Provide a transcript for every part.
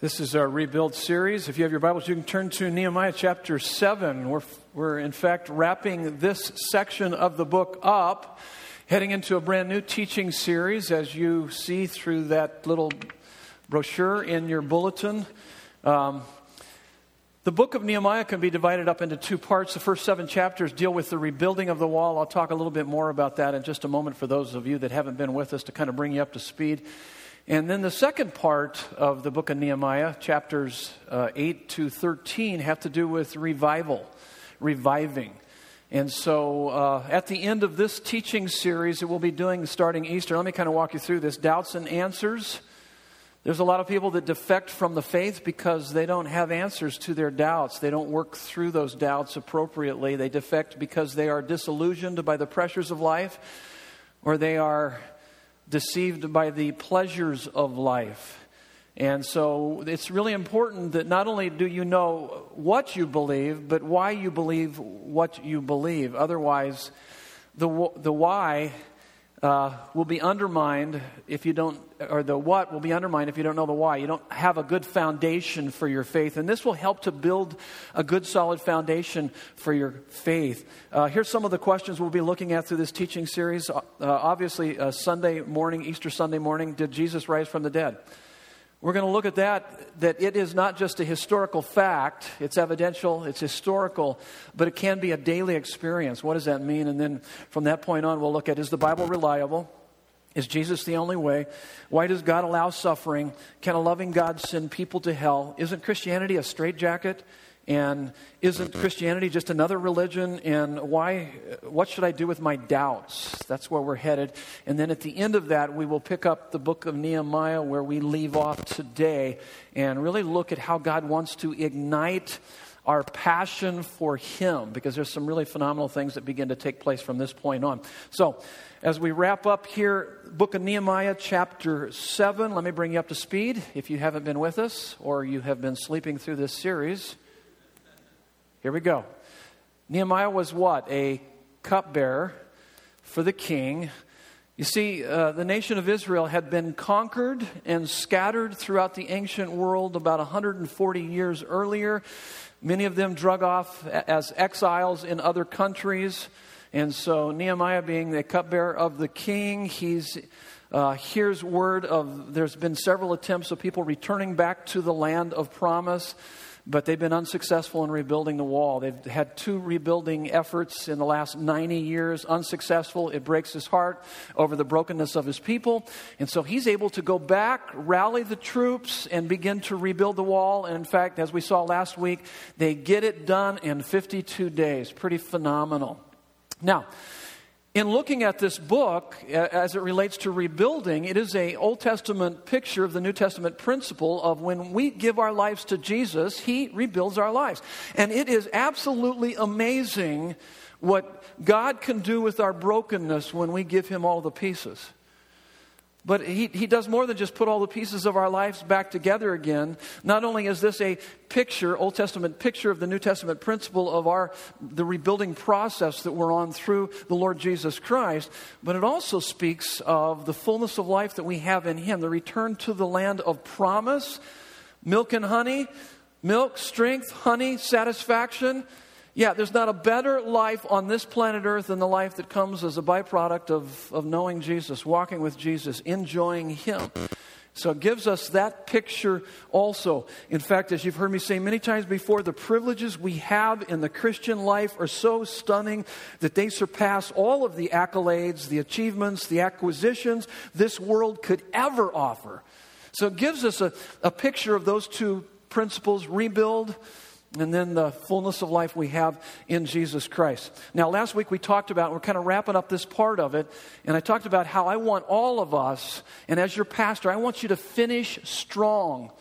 This is our Rebuild series. If you have your Bibles, you can turn to Nehemiah chapter 7. We're, we're, in fact, wrapping this section of the book up, heading into a brand new teaching series, as you see through that little brochure in your bulletin. Um, the book of Nehemiah can be divided up into two parts. The first seven chapters deal with the rebuilding of the wall. I'll talk a little bit more about that in just a moment for those of you that haven't been with us to kind of bring you up to speed. And then the second part of the book of Nehemiah, chapters uh, 8 to 13, have to do with revival, reviving. And so uh, at the end of this teaching series that we'll be doing starting Easter, let me kind of walk you through this doubts and answers. There's a lot of people that defect from the faith because they don't have answers to their doubts. They don't work through those doubts appropriately. They defect because they are disillusioned by the pressures of life or they are deceived by the pleasures of life. And so it's really important that not only do you know what you believe, but why you believe what you believe. Otherwise, the, the why uh, will be undermined if you don't, or the what will be undermined if you don't know the why. You don't have a good foundation for your faith. And this will help to build a good, solid foundation for your faith. Uh, here's some of the questions we'll be looking at through this teaching series. Uh, obviously, uh, Sunday morning, Easter Sunday morning, did Jesus rise from the dead? We're going to look at that, that it is not just a historical fact, it's evidential, it's historical, but it can be a daily experience. What does that mean? And then from that point on, we'll look at is the Bible reliable? Is Jesus the only way? Why does God allow suffering? Can a loving God send people to hell? Isn't Christianity a straitjacket? And isn't mm-hmm. Christianity just another religion? And why, what should I do with my doubts? That's where we're headed. And then at the end of that, we will pick up the book of Nehemiah where we leave off today and really look at how God wants to ignite our passion for Him because there's some really phenomenal things that begin to take place from this point on. So, as we wrap up here, book of Nehemiah, chapter 7, let me bring you up to speed if you haven't been with us or you have been sleeping through this series. Here we go. Nehemiah was what? A cupbearer for the king. You see, uh, the nation of Israel had been conquered and scattered throughout the ancient world about 140 years earlier. Many of them drug off as exiles in other countries. And so, Nehemiah, being the cupbearer of the king, he's uh, hears word of there's been several attempts of people returning back to the land of promise but they've been unsuccessful in rebuilding the wall. They've had two rebuilding efforts in the last 90 years, unsuccessful. It breaks his heart over the brokenness of his people. And so he's able to go back, rally the troops, and begin to rebuild the wall. And in fact, as we saw last week, they get it done in 52 days. Pretty phenomenal. Now, in looking at this book as it relates to rebuilding it is a old testament picture of the new testament principle of when we give our lives to jesus he rebuilds our lives. And it is absolutely amazing what god can do with our brokenness when we give him all the pieces but he, he does more than just put all the pieces of our lives back together again. Not only is this a picture, Old Testament picture of the New Testament principle of our the rebuilding process that we're on through the Lord Jesus Christ, but it also speaks of the fullness of life that we have in Him, the return to the land of promise, milk and honey, milk, strength, honey, satisfaction. Yeah, there's not a better life on this planet Earth than the life that comes as a byproduct of, of knowing Jesus, walking with Jesus, enjoying Him. So it gives us that picture also. In fact, as you've heard me say many times before, the privileges we have in the Christian life are so stunning that they surpass all of the accolades, the achievements, the acquisitions this world could ever offer. So it gives us a, a picture of those two principles rebuild and then the fullness of life we have in Jesus Christ. Now, last week we talked about, we're kind of wrapping up this part of it, and I talked about how I want all of us, and as your pastor, I want you to finish strong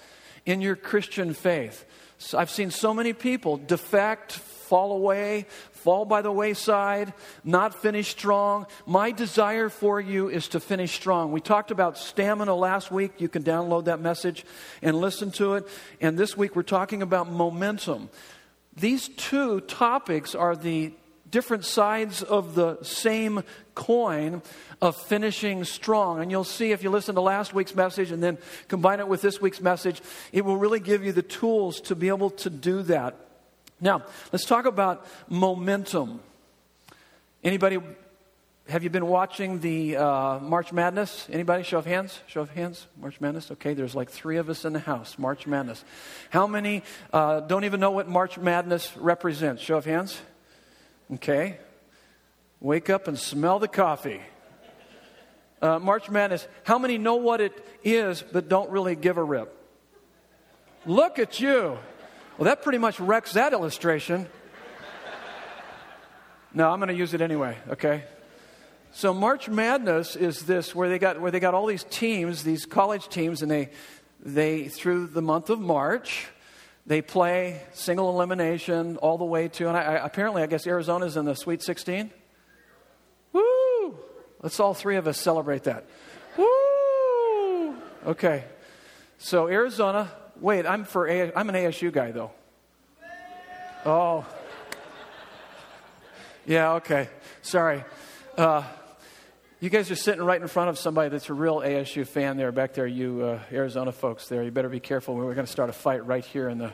in your Christian faith. So I've seen so many people defect, fall away, fall by the wayside, not finish strong. My desire for you is to finish strong. We talked about stamina last week. You can download that message and listen to it. And this week we're talking about momentum. These two topics are the different sides of the same coin of finishing strong. And you'll see if you listen to last week's message and then combine it with this week's message, it will really give you the tools to be able to do that. Now, let's talk about momentum. Anybody have you been watching the uh, March Madness? Anybody? Show of hands. Show of hands. March Madness. Okay, there's like three of us in the house. March Madness. How many uh, don't even know what March Madness represents? Show of hands. Okay. Wake up and smell the coffee. Uh, March Madness. How many know what it is but don't really give a rip? Look at you. Well, that pretty much wrecks that illustration. No, I'm going to use it anyway, okay? So March Madness is this where they got where they got all these teams, these college teams, and they they through the month of March they play single elimination all the way to and I, I, apparently I guess Arizona's in the Sweet 16. Woo! Let's all three of us celebrate that. Woo! Okay. So Arizona. Wait, I'm for A, I'm an ASU guy though. Oh. Yeah. Okay. Sorry. Uh, you guys are sitting right in front of somebody that's a real ASU fan there, back there, you uh, Arizona folks there. You better be careful. We're going to start a fight right here in the.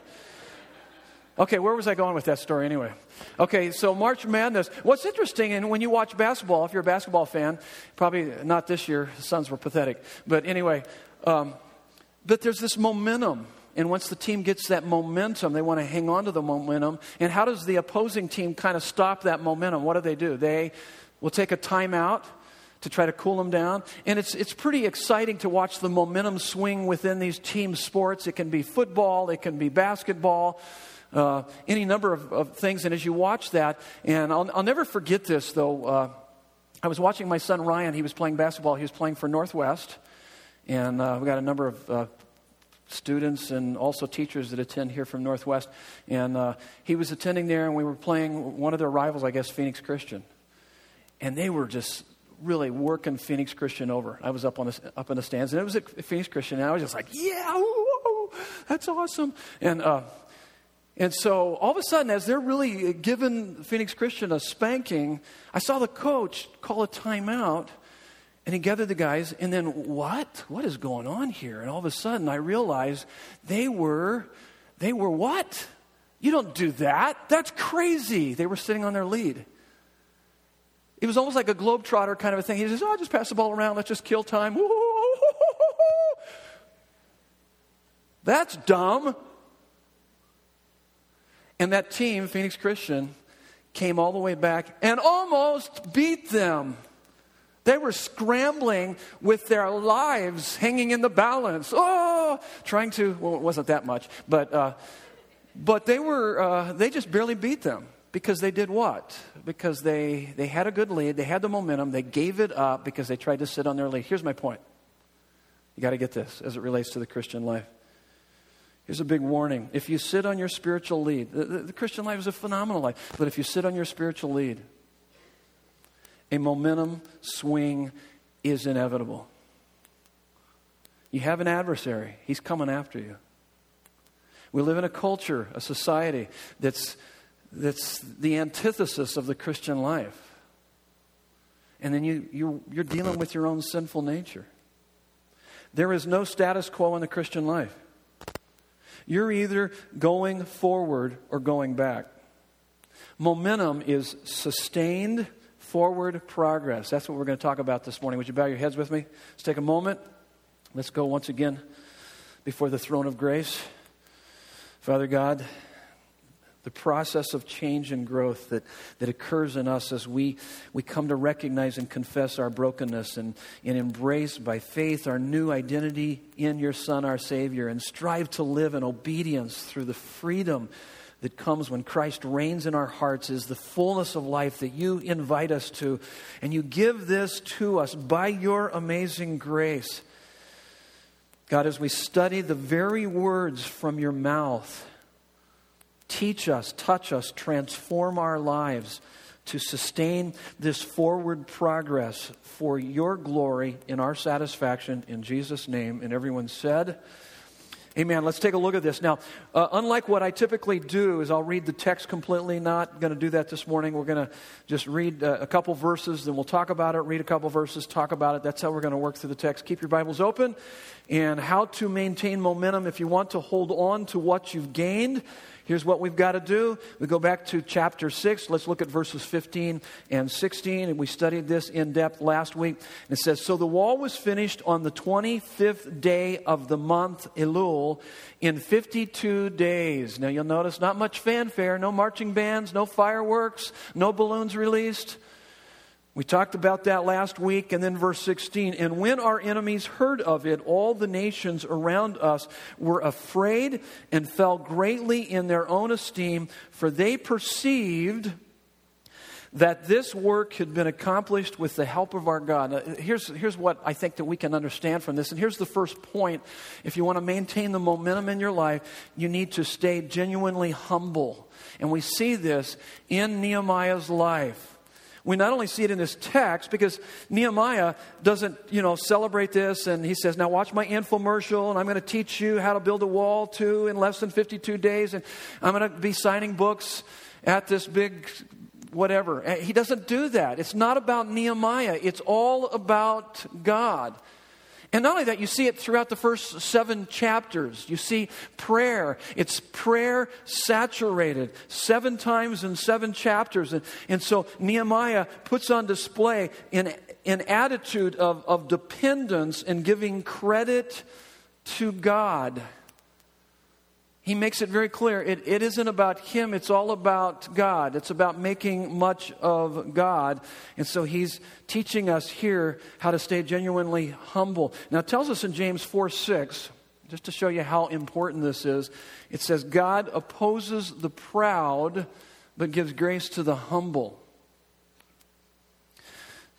Okay, where was I going with that story anyway? Okay, so March Madness. What's interesting, and when you watch basketball, if you're a basketball fan, probably not this year, the Suns were pathetic. But anyway, um, but there's this momentum. And once the team gets that momentum, they want to hang on to the momentum. And how does the opposing team kind of stop that momentum? What do they do? They will take a timeout to try to cool them down. And it's, it's pretty exciting to watch the momentum swing within these team sports. It can be football, it can be basketball, uh, any number of, of, things. And as you watch that, and I'll, I'll never forget this though. Uh, I was watching my son Ryan, he was playing basketball, he was playing for Northwest. And uh, we got a number of uh, students and also teachers that attend here from Northwest. And uh, he was attending there, and we were playing one of their rivals, I guess, Phoenix Christian. And they were just really working Phoenix Christian over. I was up on the, up in the stands, and it was a Phoenix Christian, and I was just like, yeah, that's awesome. And uh, and so all of a sudden, as they're really giving Phoenix Christian a spanking, I saw the coach call a timeout, and he gathered the guys. And then what? What is going on here? And all of a sudden, I realized they were they were what? You don't do that. That's crazy. They were sitting on their lead. It was almost like a globetrotter kind of a thing. He says, Oh, just pass the ball around. Let's just kill time. That's dumb. And that team, Phoenix Christian, came all the way back and almost beat them. They were scrambling with their lives hanging in the balance. Oh, trying to, well, it wasn't that much, but, uh, but they were, uh, they just barely beat them. Because they did what? Because they, they had a good lead, they had the momentum, they gave it up because they tried to sit on their lead. Here's my point. You got to get this as it relates to the Christian life. Here's a big warning. If you sit on your spiritual lead, the, the, the Christian life is a phenomenal life, but if you sit on your spiritual lead, a momentum swing is inevitable. You have an adversary, he's coming after you. We live in a culture, a society that's that's the antithesis of the Christian life. And then you, you, you're dealing with your own sinful nature. There is no status quo in the Christian life. You're either going forward or going back. Momentum is sustained forward progress. That's what we're going to talk about this morning. Would you bow your heads with me? Let's take a moment. Let's go once again before the throne of grace. Father God, the process of change and growth that, that occurs in us as we, we come to recognize and confess our brokenness and, and embrace by faith our new identity in your Son, our Savior, and strive to live in obedience through the freedom that comes when Christ reigns in our hearts is the fullness of life that you invite us to. And you give this to us by your amazing grace. God, as we study the very words from your mouth, Teach us, touch us, transform our lives to sustain this forward progress for your glory in our satisfaction in Jesus' name. And everyone said, Amen. Let's take a look at this. Now, uh, unlike what I typically do, is I'll read the text completely. Not going to do that this morning. We're going to just read uh, a couple verses, then we'll talk about it. Read a couple verses, talk about it. That's how we're going to work through the text. Keep your Bibles open. And how to maintain momentum if you want to hold on to what you've gained Here's what we've got to do. We go back to chapter 6. Let's look at verses 15 and 16. And we studied this in depth last week. It says So the wall was finished on the 25th day of the month Elul in 52 days. Now you'll notice not much fanfare, no marching bands, no fireworks, no balloons released. We talked about that last week, and then verse 16. And when our enemies heard of it, all the nations around us were afraid and fell greatly in their own esteem, for they perceived that this work had been accomplished with the help of our God. Now, here's, here's what I think that we can understand from this. And here's the first point. If you want to maintain the momentum in your life, you need to stay genuinely humble. And we see this in Nehemiah's life. We not only see it in this text because Nehemiah doesn't, you know, celebrate this and he says, now watch my infomercial and I'm going to teach you how to build a wall too in less than 52 days and I'm going to be signing books at this big whatever. He doesn't do that. It's not about Nehemiah. It's all about God. And not only that, you see it throughout the first seven chapters. You see prayer. It's prayer saturated seven times in seven chapters. And, and so Nehemiah puts on display an, an attitude of, of dependence and giving credit to God. He makes it very clear it, it isn't about him, it's all about God. It's about making much of God. And so he's teaching us here how to stay genuinely humble. Now, it tells us in James 4 6, just to show you how important this is, it says, God opposes the proud, but gives grace to the humble.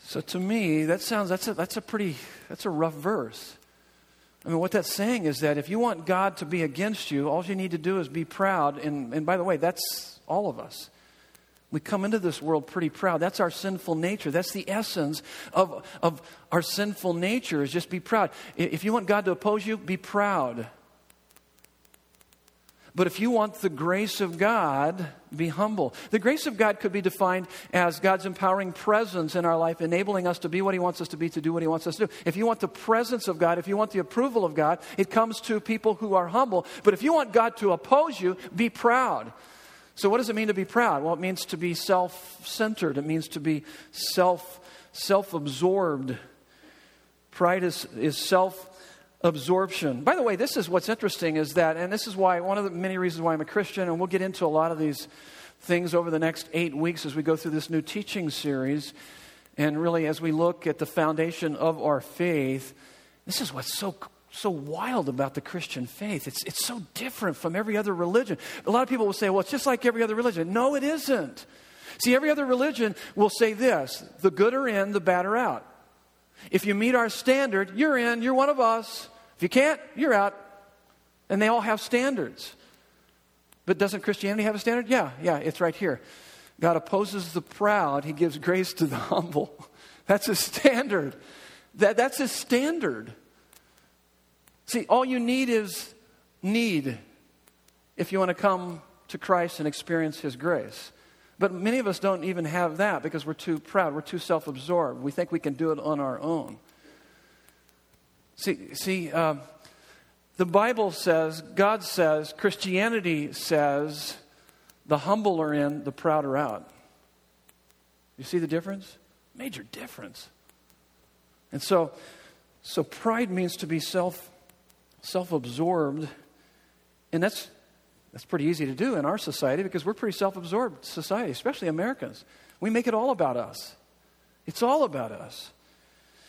So to me, that sounds, that's a, that's a pretty, that's a rough verse. I mean, what that's saying is that if you want God to be against you, all you need to do is be proud. And, and by the way, that's all of us. We come into this world pretty proud. That's our sinful nature. That's the essence of, of our sinful nature is just be proud. If you want God to oppose you, be proud. But if you want the grace of God, be humble. The grace of God could be defined as God's empowering presence in our life, enabling us to be what He wants us to be, to do what He wants us to do. If you want the presence of God, if you want the approval of God, it comes to people who are humble. But if you want God to oppose you, be proud. So, what does it mean to be proud? Well, it means to be self centered, it means to be self absorbed. Pride is, is self absorption. By the way, this is what's interesting is that, and this is why, one of the many reasons why I'm a Christian, and we'll get into a lot of these things over the next eight weeks as we go through this new teaching series. And really, as we look at the foundation of our faith, this is what's so so wild about the Christian faith. It's, it's so different from every other religion. A lot of people will say, well, it's just like every other religion. No, it isn't. See, every other religion will say this the good are in, the bad are out. If you meet our standard, you're in, you're one of us. If you can't, you're out. And they all have standards. But doesn't Christianity have a standard? Yeah, yeah, it's right here. God opposes the proud, He gives grace to the humble. That's a standard. That, that's a standard. See, all you need is need if you want to come to Christ and experience His grace. But many of us don't even have that because we're too proud, we're too self absorbed. We think we can do it on our own. See, see uh, the Bible says, God says, Christianity says, the humble are in, the proud are out. You see the difference? Major difference. And so, so pride means to be self self absorbed, and that's that's pretty easy to do in our society because we're pretty self absorbed society, especially Americans. We make it all about us. It's all about us.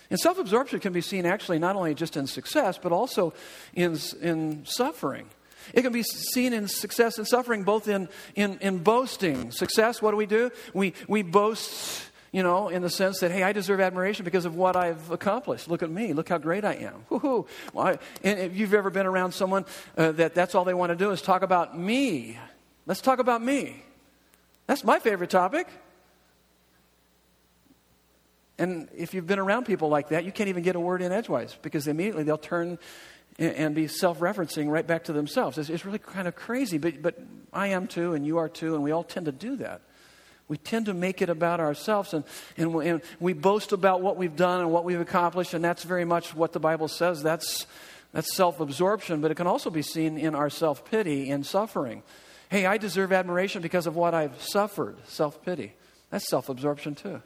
And self absorption can be seen actually not only just in success, but also in, in suffering. It can be seen in success and suffering, both in, in, in boasting. Success, what do we do? We, we boast, you know, in the sense that, hey, I deserve admiration because of what I've accomplished. Look at me. Look how great I am. Woo-hoo. Well, I, and if you've ever been around someone uh, that that's all they want to do is talk about me, let's talk about me. That's my favorite topic. And if you've been around people like that, you can't even get a word in edgewise because immediately they'll turn and, be self referencing right back to themselves. It's, it's really kind of crazy, but, but I am too, and you are too, and we all tend to do that. We tend to make it about ourselves, and, and, we, and we boast about what we've done and what we've accomplished, and that's very much what the Bible says. That's, that's self absorption, but it can also be seen in our self pity and suffering. Hey, I deserve admiration because of what I've suffered. Self pity. That's self absorption, too.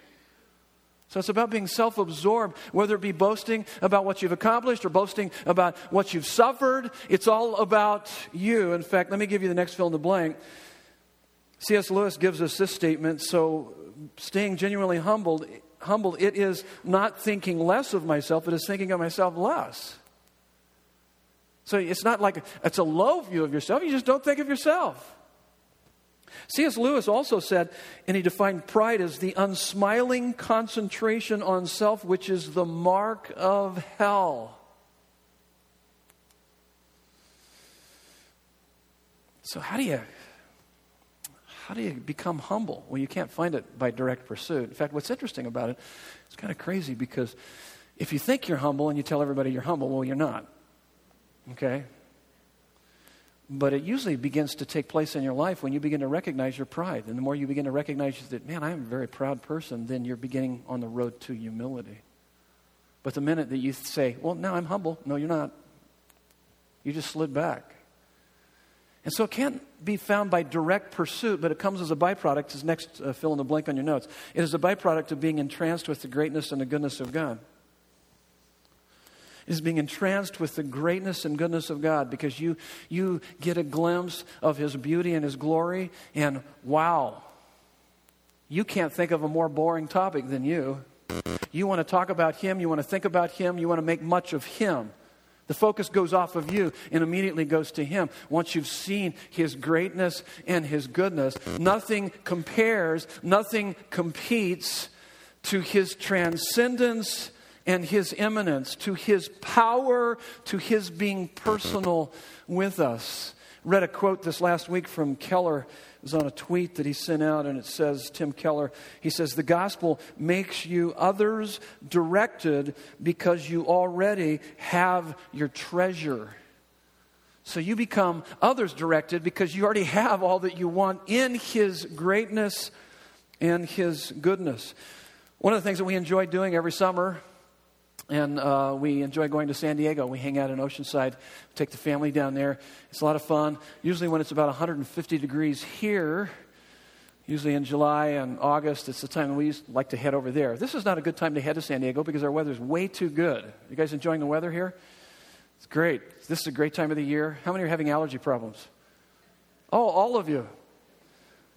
So it's about being self absorbed, whether it be boasting about what you've accomplished or boasting about what you've suffered. It's all about you. In fact, let me give you the next fill in the blank. C.S. Lewis gives us this statement so staying genuinely humbled, humbled, it is not thinking less of myself, it is thinking of myself less. So it's not like it's a low view of yourself, you just don't think of yourself. C.S. Lewis also said, and he defined pride as the unsmiling concentration on self, which is the mark of hell. So, how do you. How do you become humble? Well, you can't find it by direct pursuit. In fact, what's interesting about it, it's kind of crazy because if you think you're humble and you tell everybody you're humble, well, you're not. Okay? But it usually begins to take place in your life when you begin to recognize your pride. And the more you begin to recognize that, man, I am a very proud person, then you're beginning on the road to humility. But the minute that you say, well, now I'm humble, no, you're not. You just slid back. And so it can't be found by direct pursuit, but it comes as a byproduct, as next uh, fill in the blank on your notes. It is a byproduct of being entranced with the greatness and the goodness of God is being entranced with the greatness and goodness of God because you, you get a glimpse of His beauty and His glory, and wow, you can't think of a more boring topic than you. You want to talk about Him, you want to think about Him, you want to make much of Him. The focus goes off of you and immediately goes to Him. Once you've seen His greatness and His goodness, nothing compares, nothing competes to His transcendence and his immanence, to his power, to his being personal with us. Read a quote this last week from Keller. It was on a tweet that he sent out, and it says, Tim Keller, he says, The gospel makes you others directed because you already have your treasure. So you become others directed because you already have all that you want in his greatness and his goodness. One of the things that we enjoy doing every summer and uh, we enjoy going to San Diego. We hang out in Oceanside, take the family down there. It's a lot of fun. Usually, when it's about 150 degrees here, usually in July and August, it's the time we like to head over there. This is not a good time to head to San Diego because our weather is way too good. You guys enjoying the weather here? It's great. This is a great time of the year. How many are having allergy problems? Oh, all of you.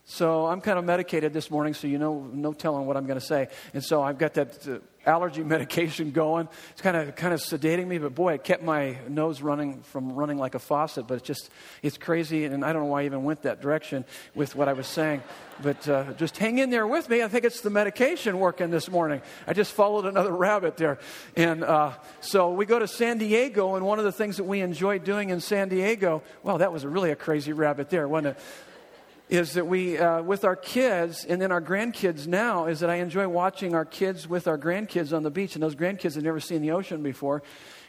So I'm kind of medicated this morning, so you know, no telling what I'm going to say. And so I've got that uh, allergy medication going. It's kind of kind of sedating me, but boy, it kept my nose running from running like a faucet. But it's just it's crazy, and I don't know why I even went that direction with what I was saying. But uh, just hang in there with me. I think it's the medication working this morning. I just followed another rabbit there, and uh, so we go to San Diego, and one of the things that we enjoy doing in San Diego. Well, that was really a crazy rabbit there, wasn't it? Is that we, uh, with our kids and then our grandkids now, is that I enjoy watching our kids with our grandkids on the beach. And those grandkids have never seen the ocean before.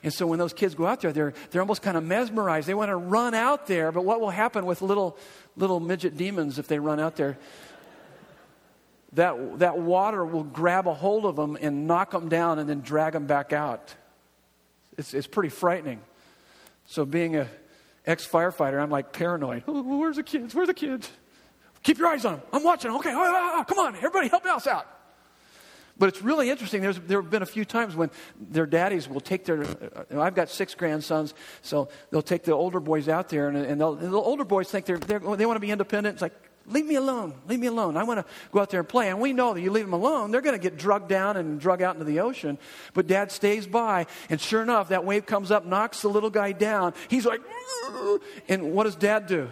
And so when those kids go out there, they're, they're almost kind of mesmerized. They want to run out there. But what will happen with little, little midget demons if they run out there? That, that water will grab a hold of them and knock them down and then drag them back out. It's, it's pretty frightening. So being a ex firefighter, I'm like paranoid. Oh, where's the kids? Where's the kids? Keep your eyes on them. I'm watching. Okay, oh, oh, oh, come on, everybody, help us out. But it's really interesting. There's, there have been a few times when their daddies will take their. Uh, I've got six grandsons, so they'll take the older boys out there, and, and, and the older boys think they're, they're, they want to be independent. It's like, leave me alone. Leave me alone. I want to go out there and play. And we know that you leave them alone, they're going to get drugged down and drug out into the ocean. But dad stays by, and sure enough, that wave comes up, knocks the little guy down. He's like, and what does dad do?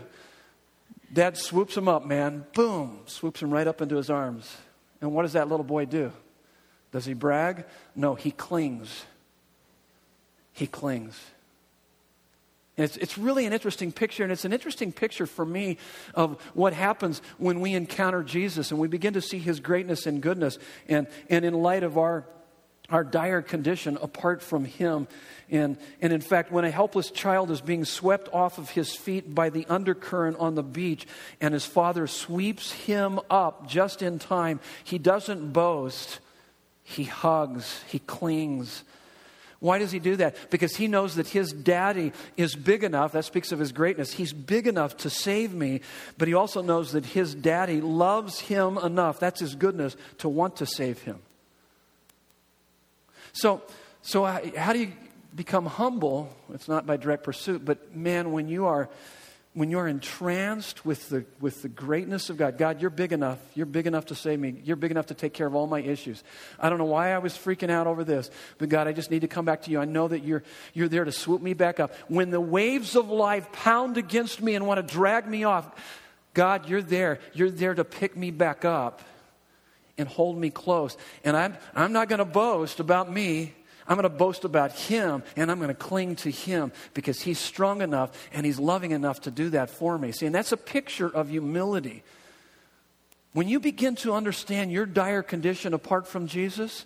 Dad swoops him up, man. Boom. Swoops him right up into his arms. And what does that little boy do? Does he brag? No, he clings. He clings. And it's, it's really an interesting picture, and it's an interesting picture for me of what happens when we encounter Jesus and we begin to see his greatness and goodness. And, and in light of our our dire condition apart from Him. And, and in fact, when a helpless child is being swept off of his feet by the undercurrent on the beach, and his father sweeps him up just in time, he doesn't boast, he hugs, he clings. Why does he do that? Because he knows that his daddy is big enough, that speaks of his greatness, he's big enough to save me, but he also knows that his daddy loves him enough, that's his goodness, to want to save him. So, so how do you become humble? It's not by direct pursuit, but man, when you are when you're entranced with the, with the greatness of God, God, you're big enough. You're big enough to save me. You're big enough to take care of all my issues. I don't know why I was freaking out over this, but God, I just need to come back to you. I know that you're, you're there to swoop me back up. When the waves of life pound against me and want to drag me off, God, you're there. You're there to pick me back up and hold me close. And I'm, I'm not going to boast about me. I'm going to boast about Him and I'm going to cling to Him because He's strong enough and He's loving enough to do that for me. See, and that's a picture of humility. When you begin to understand your dire condition apart from Jesus,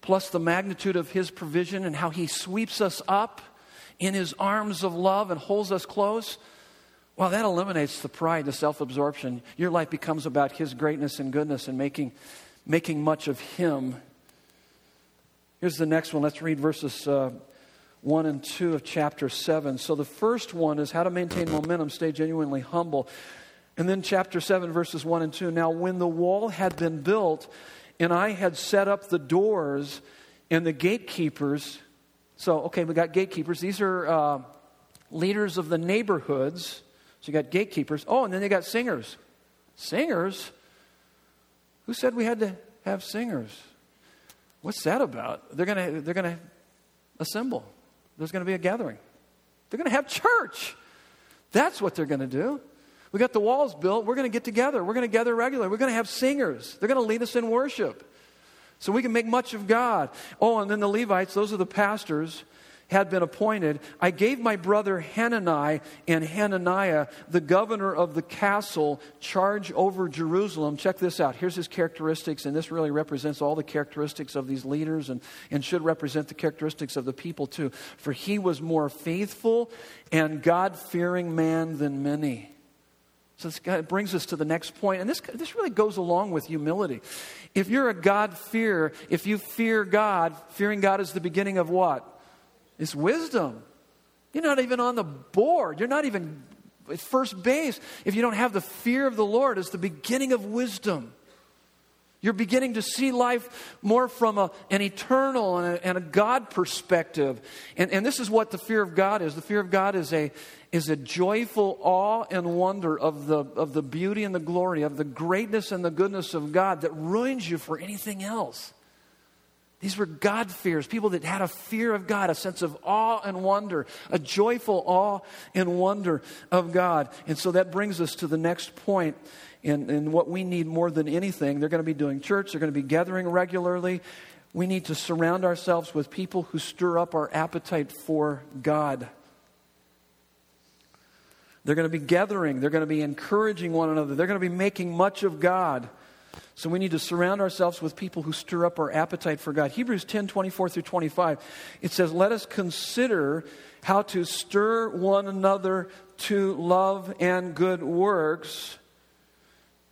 plus the magnitude of His provision and how He sweeps us up in His arms of love and holds us close, well, that eliminates the pride, the self absorption. Your life becomes about His greatness and goodness and making, making much of Him. Here's the next one. Let's read verses uh, 1 and 2 of chapter 7. So the first one is how to maintain momentum, stay genuinely humble. And then chapter 7, verses 1 and 2. Now, when the wall had been built, and I had set up the doors and the gatekeepers. So, okay, we got gatekeepers. These are uh, leaders of the neighborhoods so you got gatekeepers. Oh, and then they got singers. Singers? Who said we had to have singers? What's that about? They're to they're to assemble. There's to be a gathering. They're to have church. That's what they're to do. We got the walls built. We're going to get together. We're going to gather regularly. We're going to have singers. They're going to lead us in worship. So we can make much of God. Oh, and then the Levites, those are the pastors had been appointed, I gave my brother Hanani and Hananiah, the governor of the castle, charge over Jerusalem. Check this out. Here's his characteristics, and this really represents all the characteristics of these leaders and, and should represent the characteristics of the people too. For he was more faithful and God fearing man than many. So this guy brings us to the next point, and this, this really goes along with humility. If you're a God fear, if you fear God, fearing God is the beginning of what? It's wisdom. You're not even on the board. You're not even at first base if you don't have the fear of the Lord as the beginning of wisdom. You're beginning to see life more from a, an eternal and a, and a God perspective. And, and, this is what the fear of God is. The fear of God is a, is a joyful awe and wonder of the, of the beauty and the glory, of the greatness and the goodness of God that ruins you for anything else. These were God fears, people that had a fear of God, a sense of awe and wonder, a joyful awe and wonder of God. And so that brings us to the next point in, in what we need more than anything. They're going to be doing church, they're going to be gathering regularly. We need to surround ourselves with people who stir up our appetite for God. They're going to be gathering, they're going to be encouraging one another, they're going to be making much of God. So we need to surround ourselves with people who stir up our appetite for God. Hebrews 10 24 through 25, it says, Let us consider how to stir one another to love and good works.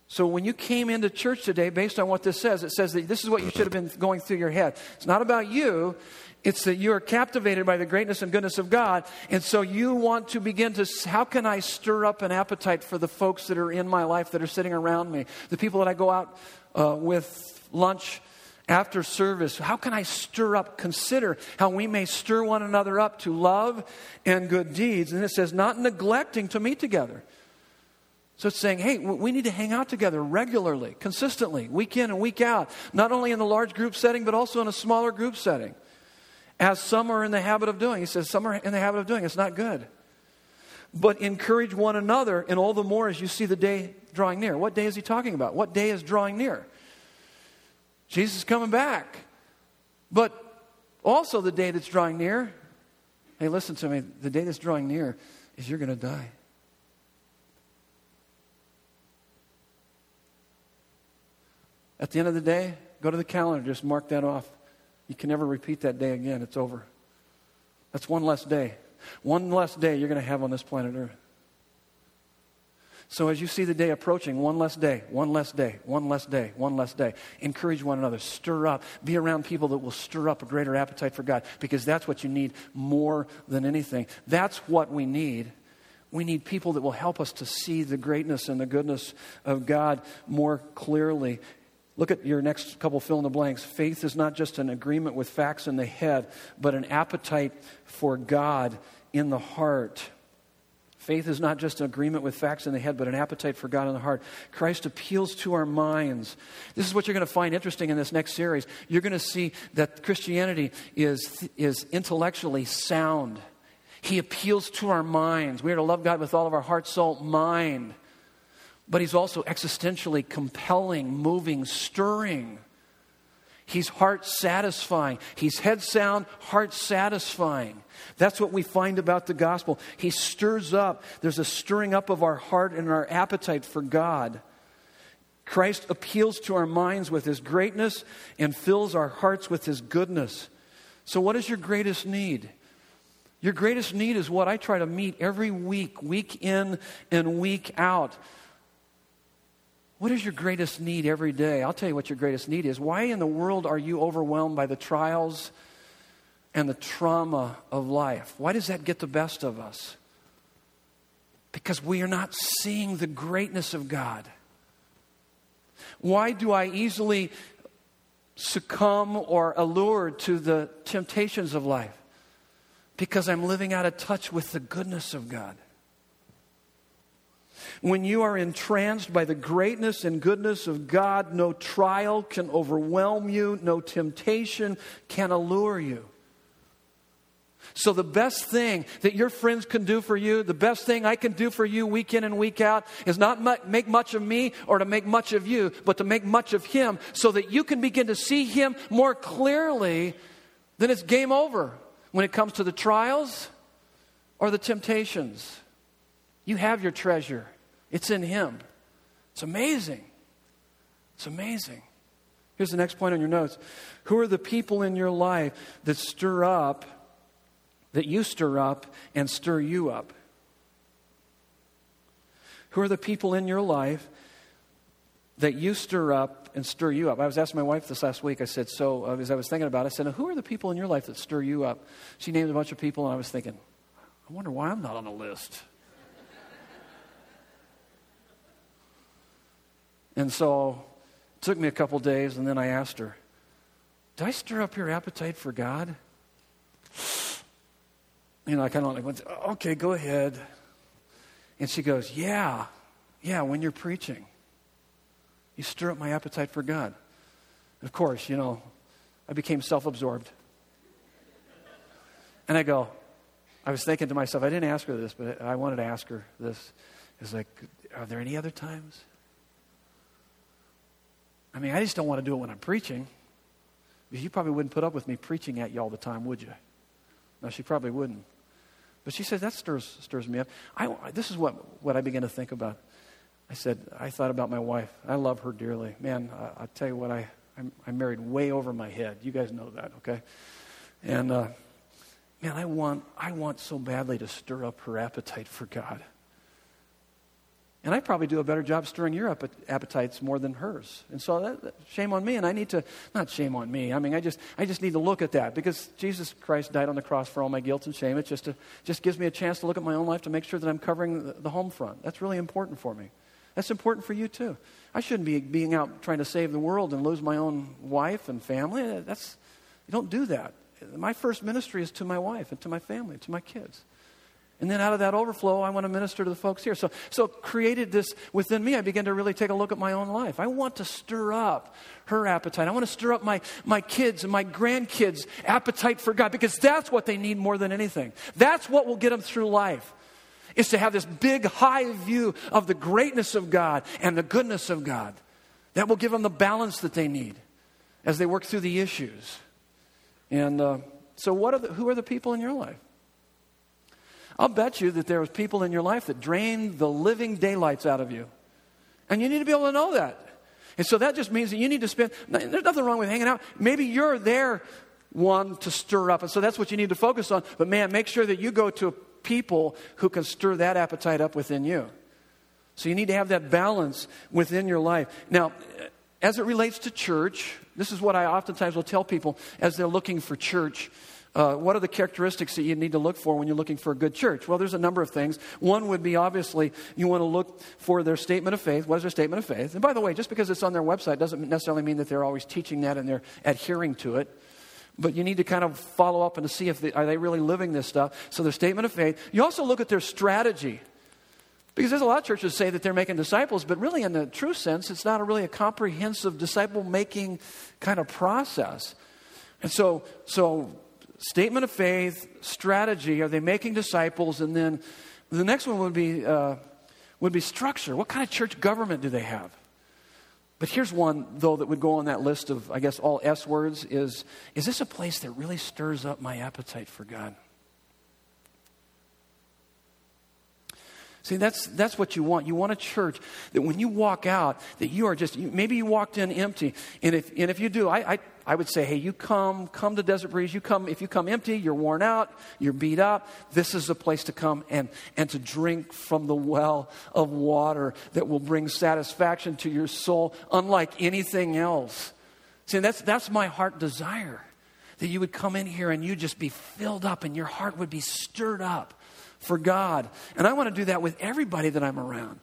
So when you came into church today, based on what this says, it says that this is what you should have been going through your head. It's not about you. It's that you are captivated by the greatness and goodness of God. And so you want to begin to, how can I stir up an appetite for the folks that are in my life that are sitting around me? The people that I go out uh, with lunch after service. How can I stir up? Consider how we may stir one another up to love and good deeds. And it says, not neglecting to meet together. So it's saying, hey, we need to hang out together regularly, consistently, week in and week out, not only in the large group setting, but also in a smaller group setting as some are in the habit of doing. He says, some are in the habit of doing. It's not good. But encourage one another, and all the more as you see the day drawing near. What day is he talking about? What day is drawing near? Jesus is coming back. But also the day that's drawing near. Hey, listen to me. The day that's drawing near is you're going to die. At the end of the day, go to the calendar, just mark that off. You can never repeat that day again. It's over. That's one less day. One less day you're going to have on this planet Earth. So as you see the day approaching, one less day, one less day, one less day, one less day, encourage one another, stir up, be around people that will stir up a greater appetite for God because that's what you need more than anything. That's what we need. We need people that will help us to see the greatness and the goodness of God more clearly. Look at your next couple fill in the blanks. Faith is not just an agreement with facts in the head, but an appetite for God in the heart. Faith is not just an agreement with facts in the head, but an appetite for God in the heart. Christ appeals to our minds. This is what you're going to find interesting in this next series. You're going to see that Christianity is, is intellectually sound. He appeals to our minds. We are to love God with all of our heart, soul, mind. But He's also existentially compelling, moving, stirring. He's heart satisfying. He's head sound, heart satisfying. That's what we find about the gospel. He stirs up. There's a stirring up of our heart and our appetite for God. Christ appeals to our minds with his greatness and fills our hearts with his goodness. So, what is your greatest need? Your greatest need is what I try to meet every week, week in and week out. What is your greatest need every day? I'll tell you what your greatest need is. Why in the world are you overwhelmed by the trials and the trauma of life? Why does that get the best of us? Because we are not seeing the greatness of God. Why do I easily succumb or allure to the temptations of life? Because I'm living out of touch with the goodness of God. When you are entranced by the greatness and goodness of God, no trial can overwhelm you, no temptation can allure you. So, the best thing that your friends can do for you, the best thing I can do for you week in and week out, is not make much of me or to make much of you, but to make much of Him so that you can begin to see Him more clearly. Then it's game over when it comes to the trials or the temptations. You have your treasure. It's in Him. It's amazing. It's amazing. Here's the next point on your notes. Who are the people in your life that stir up, that you stir up and stir you up? Who are the people in your life that you stir up and stir you up? I was asking my wife this last week. I said, so uh, as I was thinking about it, I said, who are the people in your life that stir you up? She named a bunch of people, and I was thinking, I wonder why I'm not on the list. And so it took me a couple days, and then I asked her, Did I stir up your appetite for God? You know, I kind of like went, Okay, go ahead. And she goes, Yeah, yeah, when you're preaching, you stir up my appetite for God. Of course, you know, I became self absorbed. And I go, I was thinking to myself, I didn't ask her this, but I wanted to ask her this. It's like, are there any other times? I mean, I just don't want to do it when I'm preaching. You probably wouldn't put up with me preaching at you all the time, would you? No, she probably wouldn't. But she says, that stirs, stirs me up. I, this is what, what I began to think about. I said, I thought about my wife. I love her dearly. Man, I, will tell you what, I, I'm, I'm, married way over my head. You guys know that, okay? And, uh, man, I want, I want so badly to stir up her appetite for God. And I probably do a better job stirring your appetites more than hers. And so that, that, shame on me. And I need to, not shame on me. I mean, I just, I just need to look at that because Jesus Christ died on the cross for all my guilt and shame. It just, a, just gives me a chance to look at my own life to make sure that I'm covering the, the home front. That's really important for me. That's important for you too. I shouldn't be being out trying to save the world and lose my own wife and family. That's, don't do that. My first ministry is to my wife and to my family, to my kids. And then out of that overflow, I want to minister to the folks here. So, so created this within me. I began to really take a look at my own life. I want to stir up her appetite. I want to stir up my, my kids and my grandkids' appetite for God because that's what they need more than anything. That's what will get them through life is to have this big, high view of the greatness of God and the goodness of God. That will give them the balance that they need as they work through the issues. And uh, so, what are the, who are the people in your life? I'll bet you that there was people in your life that drained the living daylights out of you. And you need to be able to know that. And so that just means that you need to spend, there's nothing wrong with hanging out. Maybe you're there one to stir up. And so that's what you need to focus on. But man, make sure that you go to people who can stir that appetite up within you. So you need to have that balance within your life. Now, as it relates to church, this is what I oftentimes will tell people as they're looking for church. Uh, what are the characteristics that you need to look for when you're looking for a good church? Well, there's a number of things. One would be obviously you want to look for their statement of faith. What is their statement of faith? And by the way, just because it's on their website doesn't necessarily mean that they're always teaching that and they're adhering to it. But you need to kind of follow up and to see if they, are they really living this stuff. So their statement of faith. You also look at their strategy. Because there's a lot of churches say that they're making disciples, but really, in the true sense, it's not a really a comprehensive disciple making kind of process. And so, so statement of faith, strategy, are they making disciples? And then the next one would be, uh, would be structure. What kind of church government do they have? But here's one, though, that would go on that list of, I guess, all S words is, is this a place that really stirs up my appetite for God? See, that's, that's what you want. You want a church that when you walk out, that you are just, maybe you walked in empty. And if, and if you do, I, I, I would say, hey, you come, come to Desert Breeze. You come, if you come empty, you're worn out, you're beat up, this is the place to come and, and to drink from the well of water that will bring satisfaction to your soul, unlike anything else. See, that's, that's my heart desire. That you would come in here and you just be filled up and your heart would be stirred up for God. And I want to do that with everybody that I'm around.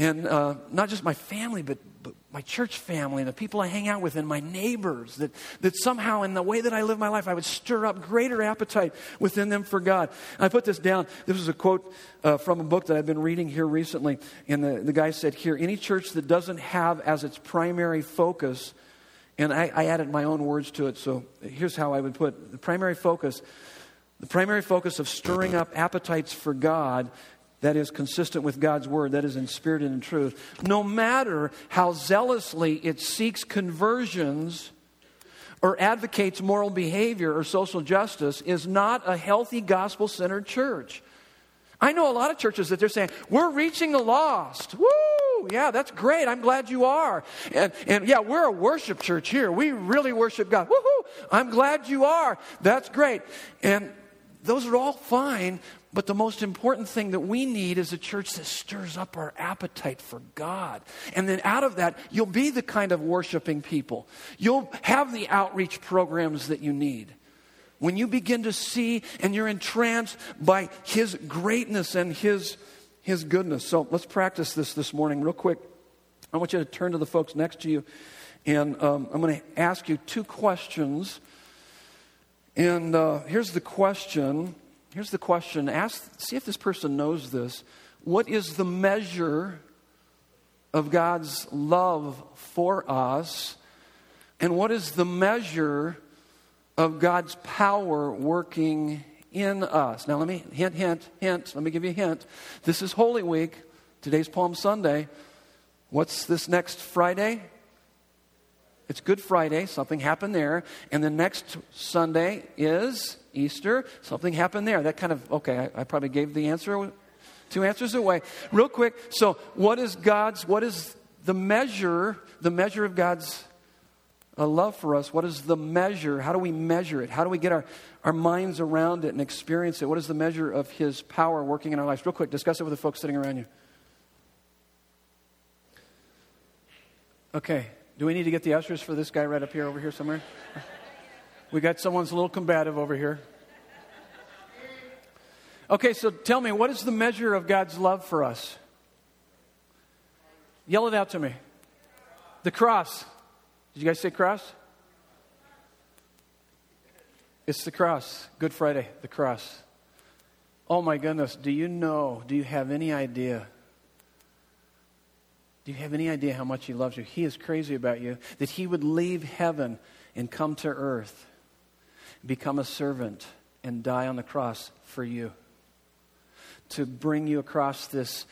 And uh, not just my family, but, but my church family and the people I hang out with and my neighbors. That, that somehow, in the way that I live my life, I would stir up greater appetite within them for God. And I put this down. This is a quote uh, from a book that I've been reading here recently. And the, the guy said here any church that doesn't have as its primary focus, and I, I added my own words to it, so here's how I would put the primary focus the primary focus of stirring up appetites for God that is consistent with God's word, that is in spirit and in truth, no matter how zealously it seeks conversions or advocates moral behavior or social justice, is not a healthy gospel centered church. I know a lot of churches that they're saying, we're reaching the lost. Woo! Yeah, that's great. I'm glad you are. And, and yeah, we're a worship church here. We really worship God. Woohoo! I'm glad you are. That's great. And those are all fine, but the most important thing that we need is a church that stirs up our appetite for God. And then out of that, you'll be the kind of worshiping people. You'll have the outreach programs that you need. When you begin to see and you're entranced by His greatness and His, His goodness. So let's practice this this morning, real quick. I want you to turn to the folks next to you, and um, I'm going to ask you two questions and uh, here's the question. Here's the question. Ask, see if this person knows this. What is the measure of God's love for us? And what is the measure of God's power working in us? Now, let me hint, hint, hint. Let me give you a hint. This is Holy Week. Today's Palm Sunday. What's this next Friday? It's Good Friday, something happened there. And the next Sunday is Easter, something happened there. That kind of, okay, I, I probably gave the answer, two answers away. Real quick, so what is God's, what is the measure, the measure of God's uh, love for us? What is the measure? How do we measure it? How do we get our, our minds around it and experience it? What is the measure of His power working in our lives? Real quick, discuss it with the folks sitting around you. Okay. Do we need to get the ushers for this guy right up here over here somewhere? We got someone's a little combative over here. Okay, so tell me, what is the measure of God's love for us? Yell it out to me. The cross. Did you guys say cross? It's the cross. Good Friday, the cross. Oh my goodness, do you know, do you have any idea do you have any idea how much He loves you? He is crazy about you. That He would leave heaven and come to earth, become a servant, and die on the cross for you. To bring you across this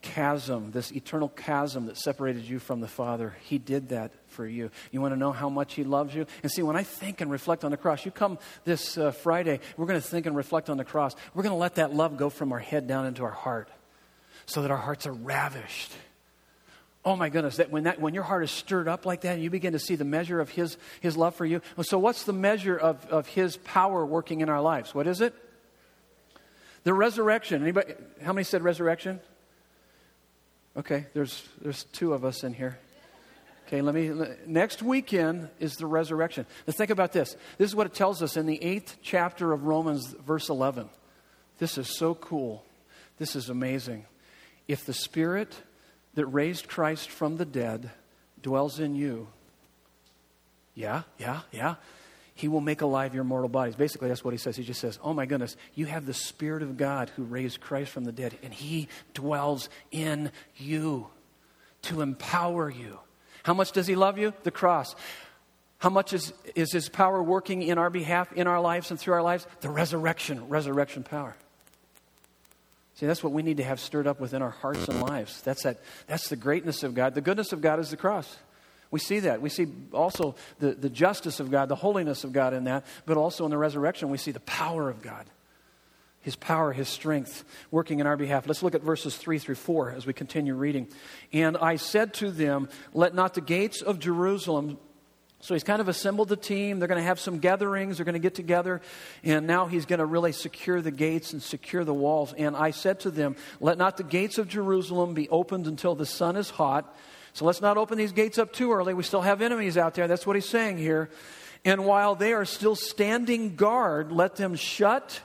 chasm, this eternal chasm that separated you from the Father. He did that for you. You want to know how much He loves you? And see, when I think and reflect on the cross, you come this uh, Friday, we're going to think and reflect on the cross. We're going to let that love go from our head down into our heart so that our hearts are ravished Oh my goodness, that when, that, when your heart is stirred up like that and you begin to see the measure of his, his love for you. So, what's the measure of, of His power working in our lives? What is it? The resurrection. Anybody, how many said resurrection? Okay, there's, there's two of us in here. Okay, let me. Next weekend is the resurrection. Now, think about this. This is what it tells us in the eighth chapter of Romans, verse 11. This is so cool. This is amazing. If the Spirit that raised Christ from the dead dwells in you, yeah, yeah, yeah, he will make alive your mortal bodies. Basically, that's what he says. He just says, Oh my goodness, you have the Spirit of God who raised Christ from the dead, and he dwells in you to empower you. How much does he love you? The cross. How much is, is his power working in our behalf, in our lives, and through our lives? The resurrection, resurrection power. See, that's what we need to have stirred up within our hearts and lives. That's, that, that's the greatness of God. The goodness of God is the cross. We see that. We see also the, the justice of God, the holiness of God in that, but also in the resurrection, we see the power of God. His power, His strength working in our behalf. Let's look at verses 3 through 4 as we continue reading. And I said to them, Let not the gates of Jerusalem so he's kind of assembled the team. They're going to have some gatherings. They're going to get together. And now he's going to really secure the gates and secure the walls. And I said to them, Let not the gates of Jerusalem be opened until the sun is hot. So let's not open these gates up too early. We still have enemies out there. That's what he's saying here. And while they are still standing guard, let them shut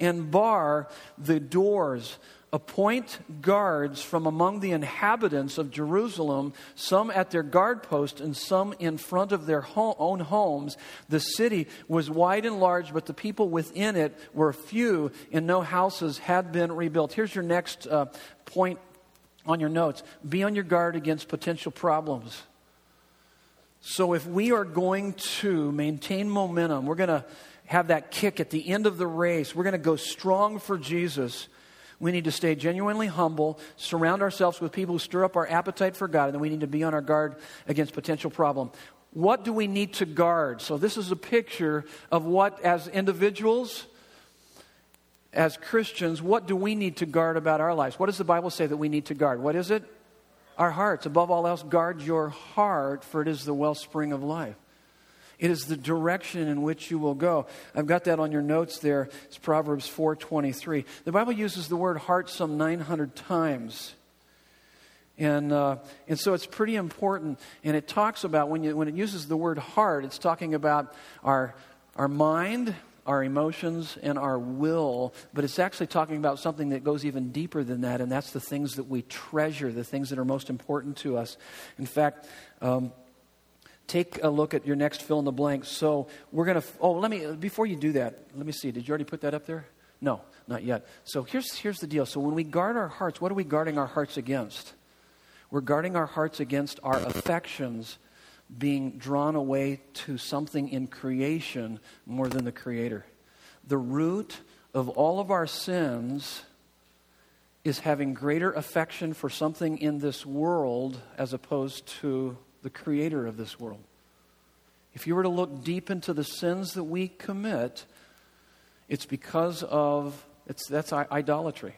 and bar the doors appoint guards from among the inhabitants of Jerusalem, some at their guard post and some in front of their own homes. The city was wide and large, but the people within it were few, and no houses had been rebuilt. Here's your next uh, point on your notes be on your guard against potential problems. So, if we are going to maintain momentum, we're going to have that kick at the end of the race, we're going to go strong for Jesus we need to stay genuinely humble, surround ourselves with people who stir up our appetite for God, and then we need to be on our guard against potential problem. What do we need to guard? So, this is a picture of what, as individuals, as Christians, what do we need to guard about our lives? What does the Bible say that we need to guard? What is it? Our hearts. Above all else, guard your heart, for it is the wellspring of life. It is the direction in which you will go. I've got that on your notes there. It's Proverbs 4:23. The Bible uses the word heart some 900 times. And, uh, and so it's pretty important. And it talks about, when, you, when it uses the word heart, it's talking about our, our mind, our emotions, and our will. But it's actually talking about something that goes even deeper than that, and that's the things that we treasure, the things that are most important to us. In fact, um, take a look at your next fill in the blank. So we're going to, oh, let me, before you do that, let me see. Did you already put that up there? No, not yet. So here's, here's the deal. So when we guard our hearts, what are we guarding our hearts against? We're guarding our hearts against our affections being drawn away to something in creation more than the Creator. The root of all of our sins is having greater affection for something in this world as opposed to the creator of this world. If you were to look deep into the sins that we commit, it's because of it's, that's idolatry.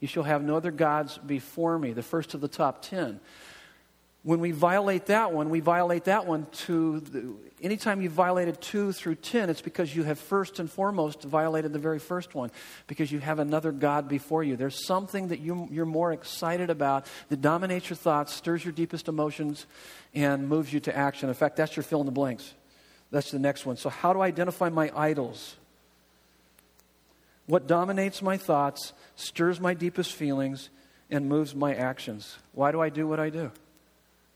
You shall have no other gods before me, the first of the top ten. When we violate that one, we violate that one to the, anytime you violated 2 through 10, it's because you have first and foremost violated the very first one, because you have another God before you. There's something that you, you're more excited about that dominates your thoughts, stirs your deepest emotions, and moves you to action. In fact, that's your fill in the blanks. That's the next one. So, how do I identify my idols? What dominates my thoughts, stirs my deepest feelings, and moves my actions? Why do I do what I do?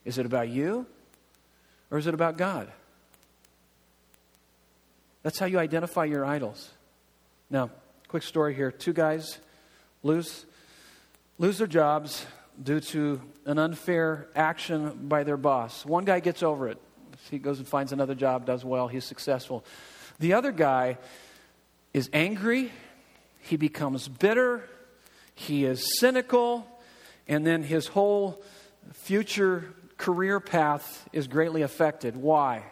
Is it about you or is it about God? That's how you identify your idols. Now, quick story here. Two guys lose, lose their jobs due to an unfair action by their boss. One guy gets over it. He goes and finds another job, does well, he's successful. The other guy is angry, he becomes bitter, he is cynical, and then his whole future career path is greatly affected. Why?